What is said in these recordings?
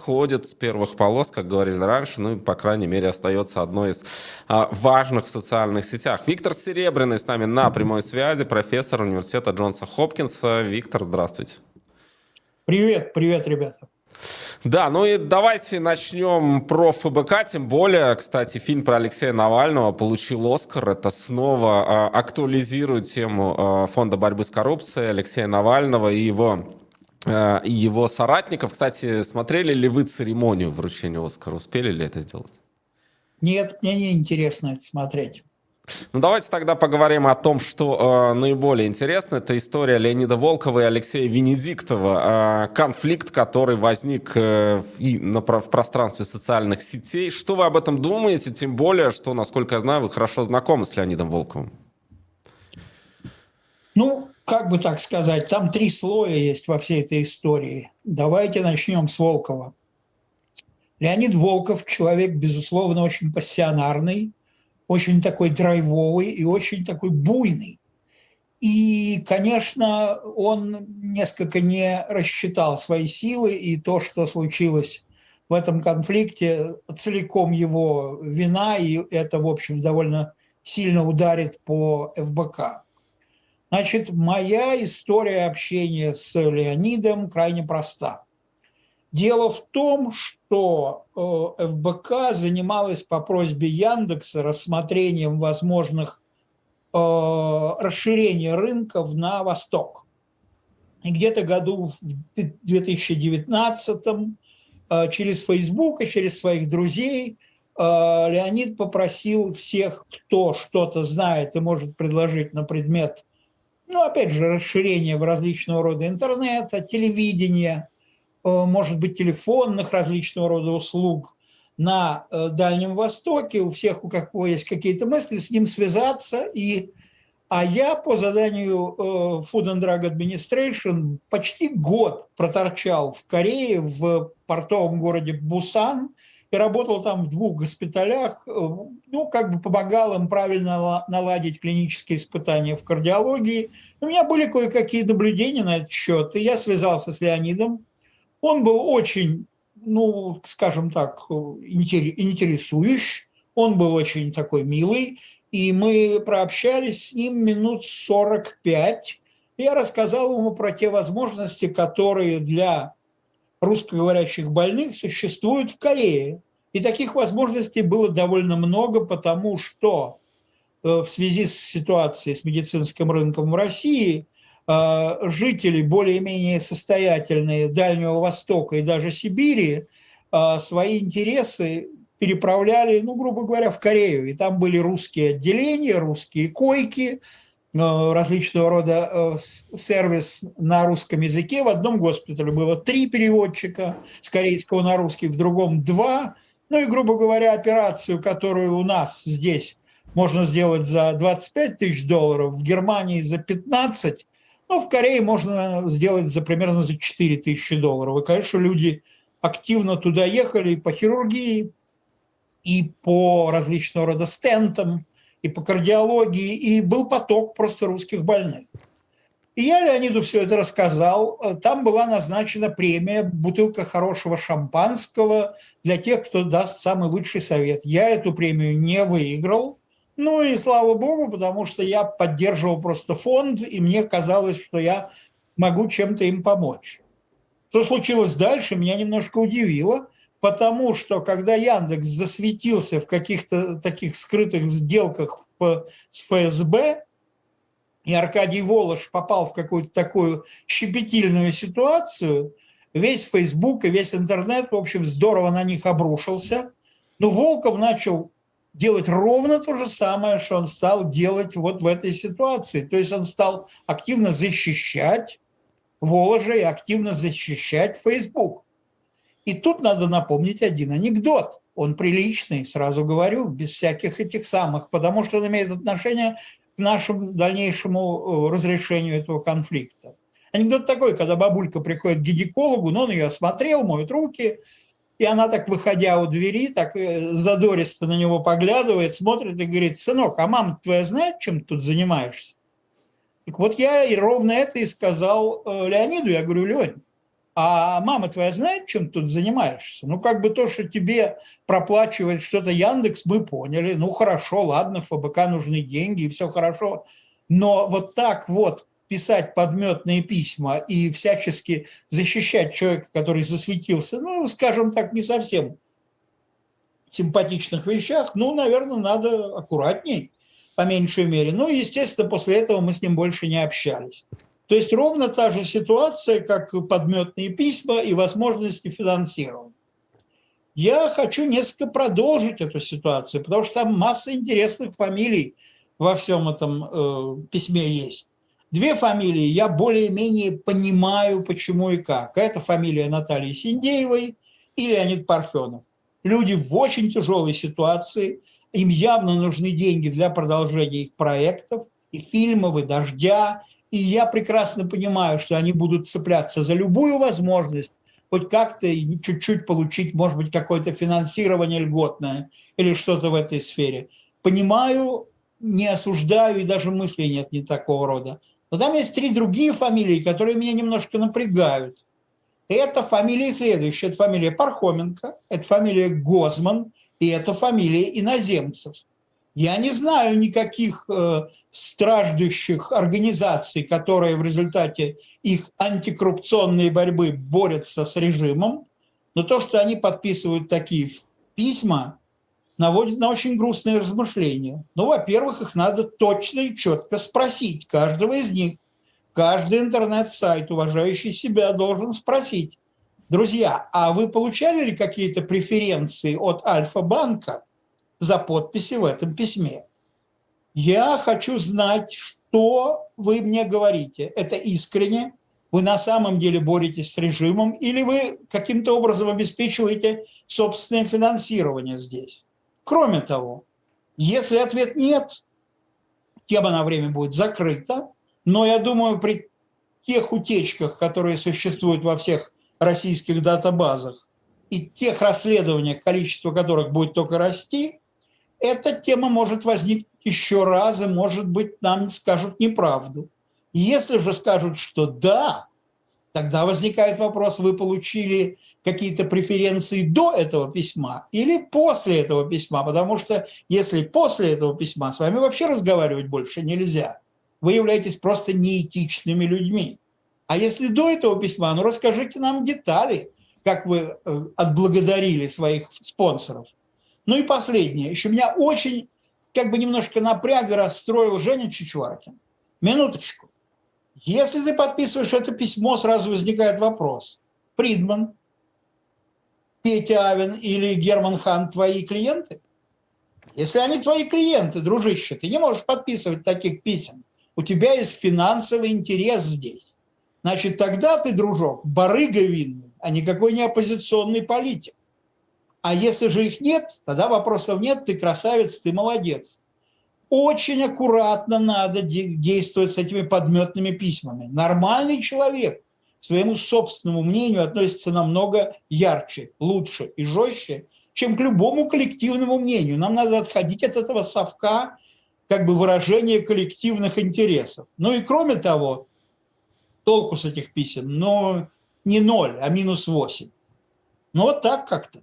сходит с первых полос, как говорили раньше, ну и, по крайней мере, остается одной из а, важных в социальных сетях. Виктор Серебряный с нами на прямой связи, профессор университета Джонса Хопкинса. Виктор, здравствуйте. Привет, привет, ребята. Да, ну и давайте начнем про ФБК, тем более, кстати, фильм про Алексея Навального получил Оскар, это снова э, актуализирует тему э, Фонда борьбы с коррупцией Алексея Навального и его и его соратников. Кстати, смотрели ли вы церемонию вручения Оскара? Успели ли это сделать? Нет, мне не интересно это смотреть. Ну, давайте тогда поговорим о том, что э, наиболее интересно. Это история Леонида Волкова и Алексея Венедиктова. Э, конфликт, который возник э, и на, в пространстве социальных сетей. Что вы об этом думаете? Тем более, что, насколько я знаю, вы хорошо знакомы с Леонидом Волковым. Ну, как бы так сказать, там три слоя есть во всей этой истории. Давайте начнем с Волкова. Леонид Волков – человек, безусловно, очень пассионарный, очень такой драйвовый и очень такой буйный. И, конечно, он несколько не рассчитал свои силы, и то, что случилось в этом конфликте, целиком его вина, и это, в общем, довольно сильно ударит по ФБК. Значит, моя история общения с Леонидом крайне проста. Дело в том, что э, ФБК занималась по просьбе Яндекса рассмотрением возможных э, расширения рынков на восток. И где-то году в 2019 э, через Facebook и через своих друзей Леонид попросил всех, кто что-то знает и может предложить на предмет, ну, опять же, расширения в различного рода интернета, телевидения – Э, может быть, телефонных различного рода услуг на э, Дальнем Востоке, у всех, у кого есть какие-то мысли, с ним связаться. И, а я по заданию э, Food and Drug Administration почти год проторчал в Корее, в портовом городе Бусан, и работал там в двух госпиталях, ну, как бы помогал им правильно наладить клинические испытания в кардиологии. У меня были кое-какие наблюдения на этот счет, и я связался с Леонидом, он был очень, ну, скажем так, интересующий, он был очень такой милый, и мы прообщались с ним минут 45. Я рассказал ему про те возможности, которые для русскоговорящих больных существуют в Корее. И таких возможностей было довольно много, потому что э, в связи с ситуацией с медицинским рынком в России а, жители более-менее состоятельные Дальнего Востока и даже Сибири а, свои интересы переправляли, ну, грубо говоря, в Корею. И там были русские отделения, русские койки, различного рода сервис на русском языке. В одном госпитале было три переводчика с корейского на русский, в другом два. Ну и, грубо говоря, операцию, которую у нас здесь можно сделать за 25 тысяч долларов, в Германии за 15, ну, в Корее можно сделать за примерно за 4 тысячи долларов. И, конечно, люди активно туда ехали и по хирургии, и по различного рода стентам, и по кардиологии, и был поток просто русских больных. И я Леониду все это рассказал. Там была назначена премия «Бутылка хорошего шампанского» для тех, кто даст самый лучший совет. Я эту премию не выиграл, ну и слава богу, потому что я поддерживал просто фонд, и мне казалось, что я могу чем-то им помочь. Что случилось дальше, меня немножко удивило, потому что когда Яндекс засветился в каких-то таких скрытых сделках с ФСБ, и Аркадий Волош попал в какую-то такую щепетильную ситуацию, весь Facebook и весь интернет, в общем, здорово на них обрушился. Но Волков начал делать ровно то же самое, что он стал делать вот в этой ситуации. То есть он стал активно защищать Воложа и активно защищать Facebook. И тут надо напомнить один анекдот. Он приличный, сразу говорю, без всяких этих самых, потому что он имеет отношение к нашему дальнейшему э, разрешению этого конфликта. Анекдот такой, когда бабулька приходит к гинекологу, но он ее осмотрел, моет руки, и она так, выходя у двери, так э, задористо на него поглядывает, смотрит и говорит, сынок, а мама твоя знает, чем ты тут занимаешься? Так вот я и ровно это и сказал э, Леониду. Я говорю, Лень, а мама твоя знает, чем тут занимаешься? Ну, как бы то, что тебе проплачивает что-то Яндекс, мы поняли. Ну, хорошо, ладно, ФБК нужны деньги, и все хорошо. Но вот так вот писать подметные письма и всячески защищать человека, который засветился, ну, скажем так, не совсем симпатичных вещах, ну, наверное, надо аккуратней, по меньшей мере. Ну, естественно, после этого мы с ним больше не общались. То есть ровно та же ситуация, как подметные письма и возможности финансирования. Я хочу несколько продолжить эту ситуацию, потому что там масса интересных фамилий во всем этом э, письме есть. Две фамилии я более-менее понимаю, почему и как. Это фамилия Натальи Синдеевой и Леонид Парфенов. Люди в очень тяжелой ситуации, им явно нужны деньги для продолжения их проектов, и фильмов, и «Дождя», и я прекрасно понимаю, что они будут цепляться за любую возможность хоть как-то чуть-чуть получить, может быть, какое-то финансирование льготное или что-то в этой сфере. Понимаю, не осуждаю, и даже мыслей нет не такого рода. Но там есть три другие фамилии, которые меня немножко напрягают. Это фамилии следующие. Это фамилия Пархоменко, это фамилия Гозман, и это фамилия иноземцев. Я не знаю никаких э, страждущих организаций, которые в результате их антикоррупционной борьбы борются с режимом, но то, что они подписывают такие письма, наводит на очень грустные размышления. Ну, во-первых, их надо точно и четко спросить, каждого из них. Каждый интернет-сайт, уважающий себя, должен спросить, друзья, а вы получали ли какие-то преференции от Альфа-банка за подписи в этом письме? Я хочу знать, что вы мне говорите. Это искренне? Вы на самом деле боретесь с режимом или вы каким-то образом обеспечиваете собственное финансирование здесь? Кроме того, если ответ нет, тема на время будет закрыта, но я думаю, при тех утечках, которые существуют во всех российских датабазах, и тех расследованиях, количество которых будет только расти, эта тема может возникнуть еще раз, и, может быть, нам скажут неправду. Если же скажут, что да, Тогда возникает вопрос, вы получили какие-то преференции до этого письма или после этого письма, потому что если после этого письма с вами вообще разговаривать больше нельзя, вы являетесь просто неэтичными людьми. А если до этого письма, ну расскажите нам детали, как вы э, отблагодарили своих спонсоров. Ну и последнее, еще меня очень как бы немножко напряга расстроил Женя Чичваркин. Минуточку. Если ты подписываешь это письмо, сразу возникает вопрос. Фридман, Петя Авен или Герман Хан твои клиенты? Если они твои клиенты, дружище, ты не можешь подписывать таких писем. У тебя есть финансовый интерес здесь. Значит, тогда ты, дружок, барыга винный, а никакой не оппозиционный политик. А если же их нет, тогда вопросов нет, ты красавец, ты молодец очень аккуратно надо действовать с этими подметными письмами. Нормальный человек своему собственному мнению относится намного ярче, лучше и жестче, чем к любому коллективному мнению. Нам надо отходить от этого совка как бы выражения коллективных интересов. Ну и кроме того, толку с этих писем, но не ноль, а минус восемь. Ну вот так как-то.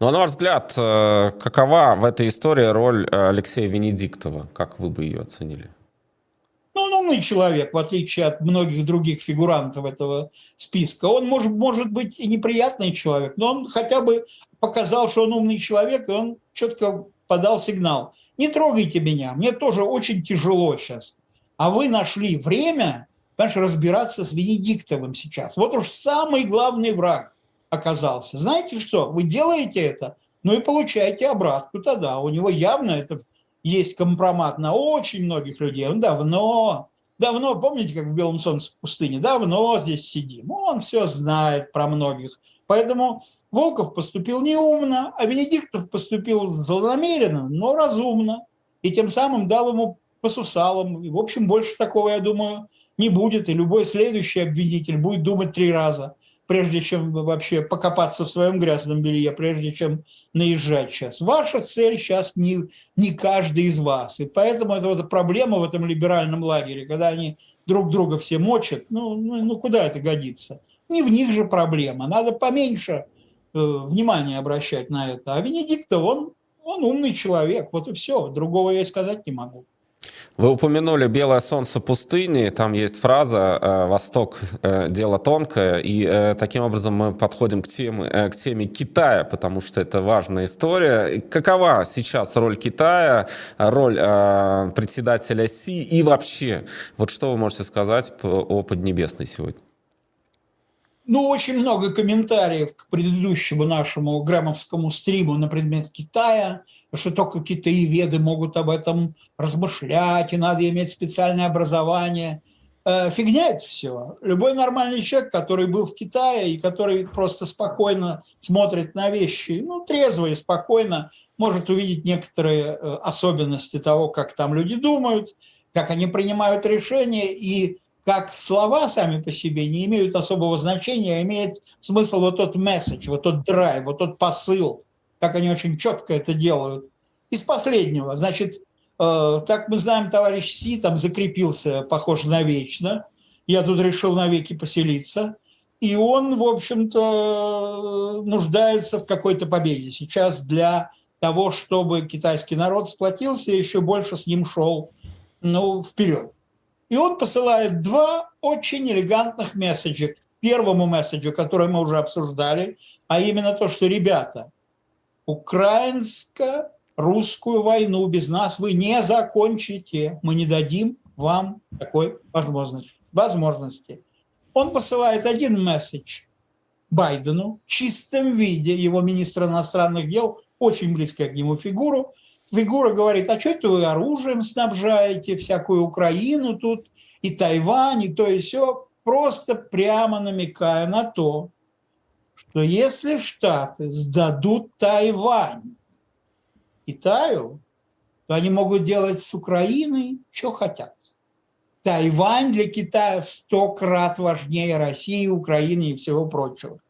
Ну, а на ваш взгляд, э, какова в этой истории роль э, Алексея Венедиктова? Как вы бы ее оценили? Ну, он умный человек, в отличие от многих других фигурантов этого списка. Он может, может быть и неприятный человек, но он хотя бы показал, что он умный человек, и он четко подал сигнал. Не трогайте меня, мне тоже очень тяжело сейчас. А вы нашли время, понимаешь, разбираться с Венедиктовым сейчас. Вот уж самый главный враг оказался. Знаете что, вы делаете это, ну и получаете обратку тогда. У него явно это есть компромат на очень многих людей. Он давно, давно, помните, как в «Белом солнце пустыне», давно здесь сидим. Он все знает про многих. Поэтому Волков поступил неумно, а Венедиктов поступил злонамеренно, но разумно. И тем самым дал ему по сусалам. И, в общем, больше такого, я думаю, не будет. И любой следующий обвинитель будет думать три раза – прежде чем вообще покопаться в своем грязном белье, прежде чем наезжать сейчас. Ваша цель сейчас не, не каждый из вас. И поэтому это вот проблема в этом либеральном лагере, когда они друг друга все мочат. Ну, ну, ну куда это годится? Не в них же проблема. Надо поменьше э, внимания обращать на это. А Венедиктов, он, он умный человек. Вот и все. Другого я и сказать не могу. Вы упомянули «Белое солнце пустыни», там есть фраза э, «Восток э, – дело тонкое», и э, таким образом мы подходим к теме, к теме Китая, потому что это важная история. Какова сейчас роль Китая, роль председателя Си и вообще, вот что вы можете сказать о Поднебесной сегодня? Ну, очень много комментариев к предыдущему нашему граммовскому стриму на предмет Китая, что только китаеведы могут об этом размышлять, и надо иметь специальное образование. Э, фигня это все. Любой нормальный человек, который был в Китае и который просто спокойно смотрит на вещи, ну, трезво и спокойно, может увидеть некоторые э, особенности того, как там люди думают, как они принимают решения, и как слова сами по себе не имеют особого значения, а имеет смысл вот тот месседж, вот тот драйв, вот тот посыл, как они очень четко это делают. Из последнего, значит, э, так мы знаем, товарищ Си там закрепился, похоже, навечно. Я тут решил навеки поселиться. И он, в общем-то, нуждается в какой-то победе. Сейчас для того, чтобы китайский народ сплотился, еще больше с ним шел ну, вперед. И он посылает два очень элегантных месседжа. Первому месседжу, который мы уже обсуждали, а именно то, что, ребята, украинско-русскую войну без нас вы не закончите. Мы не дадим вам такой возможности. возможности. Он посылает один месседж Байдену в чистом виде, его министра иностранных дел, очень близкая к нему фигуру – фигура говорит, а что это вы оружием снабжаете, всякую Украину тут, и Тайвань, и то, и все, просто прямо намекая на то, что если Штаты сдадут Тайвань Китаю, то они могут делать с Украиной, что хотят. Тайвань для Китая в сто крат важнее России, Украины и всего прочего.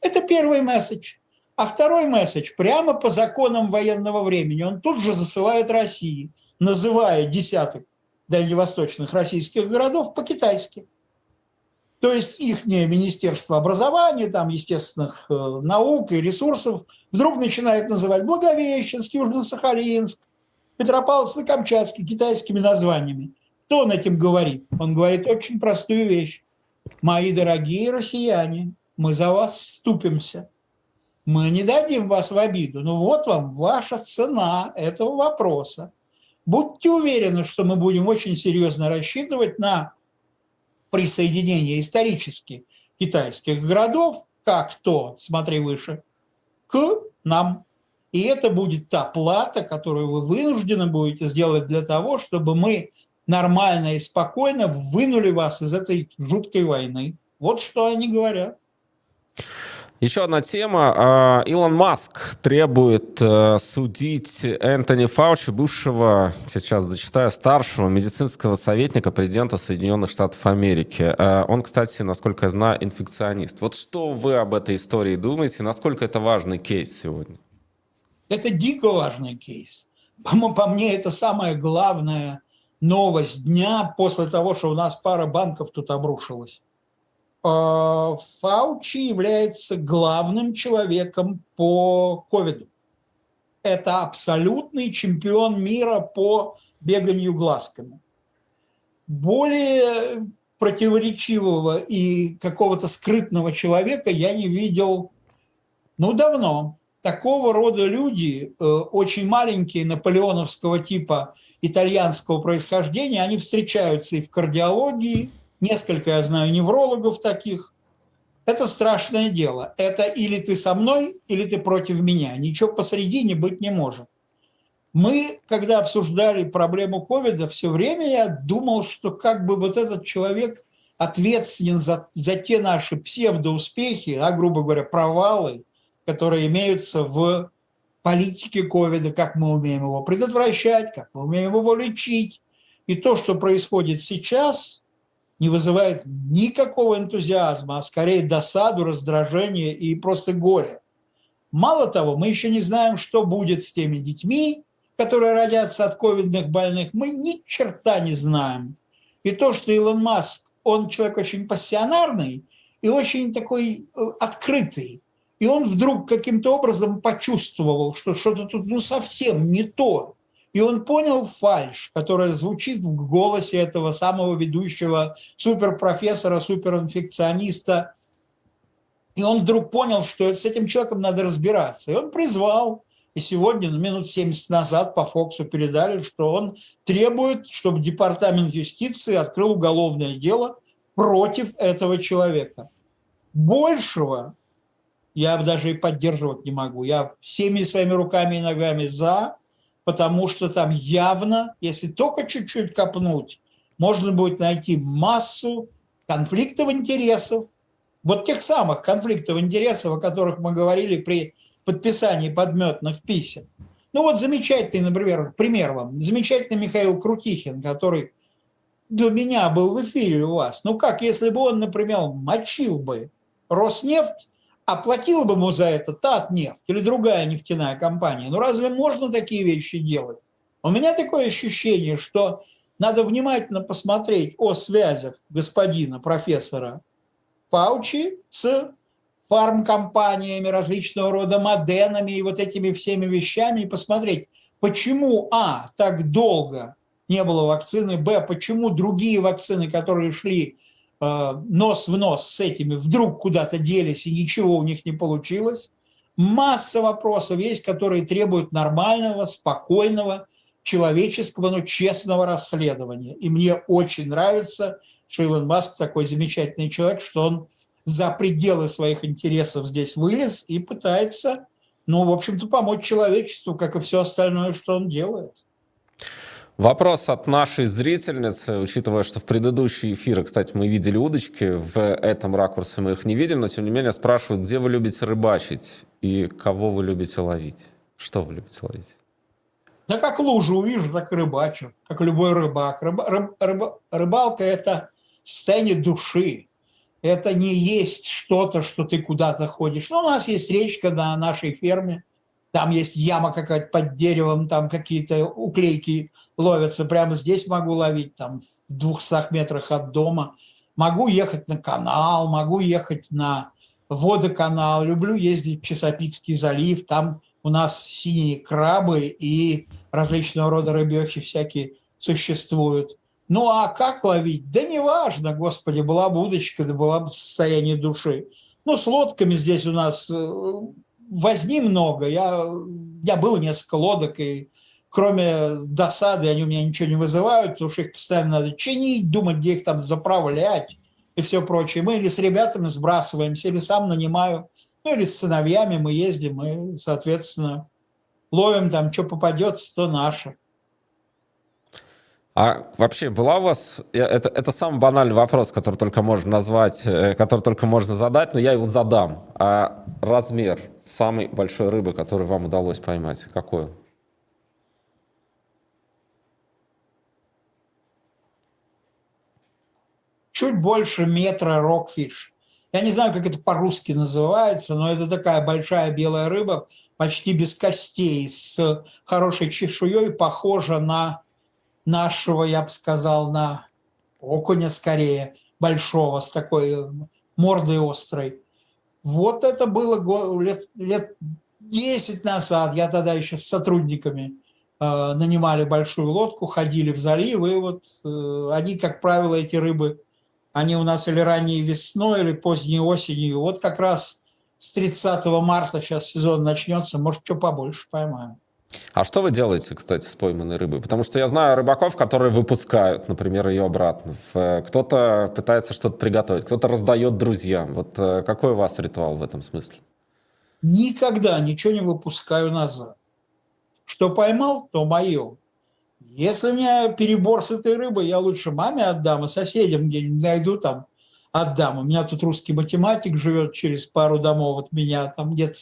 Это первый месседж. А второй месседж прямо по законам военного времени он тут же засылает России, называя десяток дальневосточных российских городов по-китайски. То есть их Министерство образования, там, естественных э, наук и ресурсов вдруг начинает называть Благовещенск, Южно-Сахалинск, Петропавловск-Камчатский китайскими названиями. Кто он этим говорит? Он говорит очень простую вещь. Мои дорогие россияне, мы за вас вступимся – мы не дадим вас в обиду. Но вот вам ваша цена этого вопроса. Будьте уверены, что мы будем очень серьезно рассчитывать на присоединение исторически китайских городов, как то, смотри выше, к нам. И это будет та плата, которую вы вынуждены будете сделать для того, чтобы мы нормально и спокойно вынули вас из этой жуткой войны. Вот что они говорят. Еще одна тема. А, Илон Маск требует э, судить Энтони Фаучи, бывшего, сейчас зачитаю, старшего медицинского советника президента Соединенных Штатов Америки. Э, он, кстати, насколько я знаю, инфекционист. Вот что вы об этой истории думаете? Насколько это важный кейс сегодня? Это дико важный кейс. По, по мне, это самая главная новость дня после того, что у нас пара банков тут обрушилась. Э, Фаучи является главным человеком по ковиду. Это абсолютный чемпион мира по беганию глазками. Более противоречивого и какого-то скрытного человека я не видел, ну, давно. Такого рода люди, э, очень маленькие, наполеоновского типа, итальянского происхождения, они встречаются и в кардиологии, несколько, я знаю, неврологов таких. Это страшное дело. Это или ты со мной, или ты против меня. Ничего посередине быть не может. Мы, когда обсуждали проблему ковида, все время я думал, что как бы вот этот человек ответственен за, за те наши псевдоуспехи, а, грубо говоря, провалы, которые имеются в политике ковида, как мы умеем его предотвращать, как мы умеем его лечить. И то, что происходит сейчас, не вызывает никакого энтузиазма, а скорее досаду, раздражение и просто горе. Мало того, мы еще не знаем, что будет с теми детьми, которые родятся от ковидных больных. Мы ни черта не знаем. И то, что Илон Маск, он человек очень пассионарный, и очень такой э, открытый. И он вдруг каким-то образом почувствовал, что что-то тут ну, совсем не то. И он понял фальш, которая звучит в голосе этого самого ведущего суперпрофессора, суперинфекциониста. И он вдруг понял, что с этим человеком надо разбираться. И он призвал, и сегодня, ну, минут 70 назад по Фоксу передали, что он требует, чтобы Департамент юстиции открыл уголовное дело против этого человека. Большего я даже и поддерживать не могу. Я всеми своими руками и ногами за, потому что там явно, если только чуть-чуть копнуть, можно будет найти массу конфликтов интересов, вот тех самых конфликтов интересов, о которых мы говорили при подписании подметных писем. Ну вот замечательный, например, пример вам, замечательный Михаил Крутихин, который до меня был в эфире у вас. Ну как, если бы он, например, мочил бы Роснефть, оплатила бы ему за это Татнефть или другая нефтяная компания. Ну разве можно такие вещи делать? У меня такое ощущение, что надо внимательно посмотреть о связях господина профессора Фаучи с фармкомпаниями, различного рода моденами и вот этими всеми вещами и посмотреть, почему, а, так долго не было вакцины, б, почему другие вакцины, которые шли нос в нос с этими вдруг куда-то делись и ничего у них не получилось. Масса вопросов есть, которые требуют нормального, спокойного, человеческого, но честного расследования. И мне очень нравится, что Илон Маск такой замечательный человек, что он за пределы своих интересов здесь вылез и пытается, ну, в общем-то, помочь человечеству, как и все остальное, что он делает. Вопрос от нашей зрительницы, учитывая, что в предыдущие эфиры, кстати, мы видели удочки, в этом ракурсе мы их не видели, но тем не менее спрашивают, где вы любите рыбачить и кого вы любите ловить? Что вы любите ловить? Да как лужу увижу, так и рыбачу, как любой рыбак. Рыба, рыб, рыба, рыбалка – это состояние души. Это не есть что-то, что ты куда-то ходишь. Но ну, у нас есть речка на нашей ферме – там есть яма какая-то под деревом, там какие-то уклейки ловятся, прямо здесь могу ловить, там в 200 метрах от дома. Могу ехать на канал, могу ехать на водоканал, люблю ездить в Чесопикский залив, там у нас синие крабы и различного рода рыбехи всякие существуют. Ну а как ловить? Да неважно, господи, была бы удочка, да была бы в состоянии души. Ну, с лодками здесь у нас э, возни много. Я, я было несколько лодок, и кроме досады они у меня ничего не вызывают, потому что их постоянно надо чинить, думать, где их там заправлять и все прочее. Мы или с ребятами сбрасываемся, или сам нанимаю, ну или с сыновьями мы ездим, и, соответственно, ловим там, что попадется, то наше. А вообще была у вас, это, это самый банальный вопрос, который только можно назвать, э, который только можно задать, но я его задам. А размер самой большой рыбы, которую вам удалось поймать, какой он? Чуть больше метра рокфиш. Я не знаю, как это по-русски называется, но это такая большая белая рыба, почти без костей, с хорошей чешуей, похожа на нашего, я бы сказал, на окуня скорее, большого, с такой мордой острой. Вот это было лет, лет 10 назад. Я тогда еще с сотрудниками э, нанимали большую лодку, ходили в залив, и вот э, они, как правило, эти рыбы, они у нас или ранней весной, или поздней осенью. Вот как раз с 30 марта сейчас сезон начнется, может, что побольше поймаем. А что вы делаете, кстати, с пойманной рыбой? Потому что я знаю рыбаков, которые выпускают, например, ее обратно. Кто-то пытается что-то приготовить, кто-то раздает друзьям. Вот э, какой у вас ритуал в этом смысле? Никогда ничего не выпускаю назад. Что поймал, то мое. Если у меня перебор с этой рыбой, я лучше маме отдам, и соседям где-нибудь найду там отдам. У меня тут русский математик живет через пару домов от меня, там где-то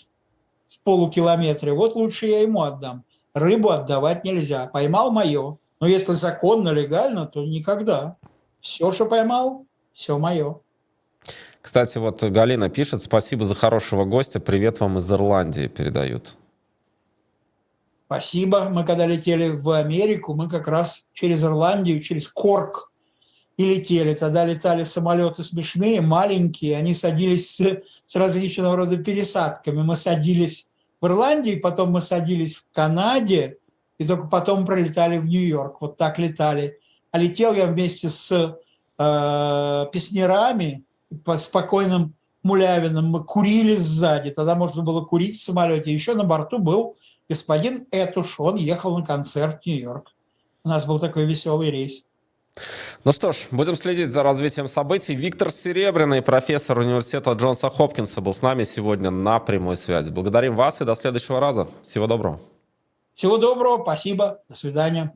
в полукилометре, вот лучше я ему отдам. Рыбу отдавать нельзя. Поймал мое. Но если законно, легально, то никогда. Все, что поймал, все мое. Кстати, вот Галина пишет, спасибо за хорошего гостя, привет вам из Ирландии передают. Спасибо. Мы когда летели в Америку, мы как раз через Ирландию, через Корк и летели. Тогда летали самолеты смешные, маленькие, они садились с, с различного рода пересадками. Мы садились в Ирландии, потом мы садились в Канаде, и только потом пролетали в Нью-Йорк. Вот так летали. А летел я вместе с э, песнерами, по спокойным Мулявиным, мы курили сзади, тогда можно было курить в самолете. Еще на борту был господин Этуш, он ехал на концерт в Нью-Йорк. У нас был такой веселый рейс. Ну что ж, будем следить за развитием событий. Виктор Серебряный, профессор университета Джонса Хопкинса, был с нами сегодня на прямой связи. Благодарим вас и до следующего раза. Всего доброго. Всего доброго, спасибо, до свидания.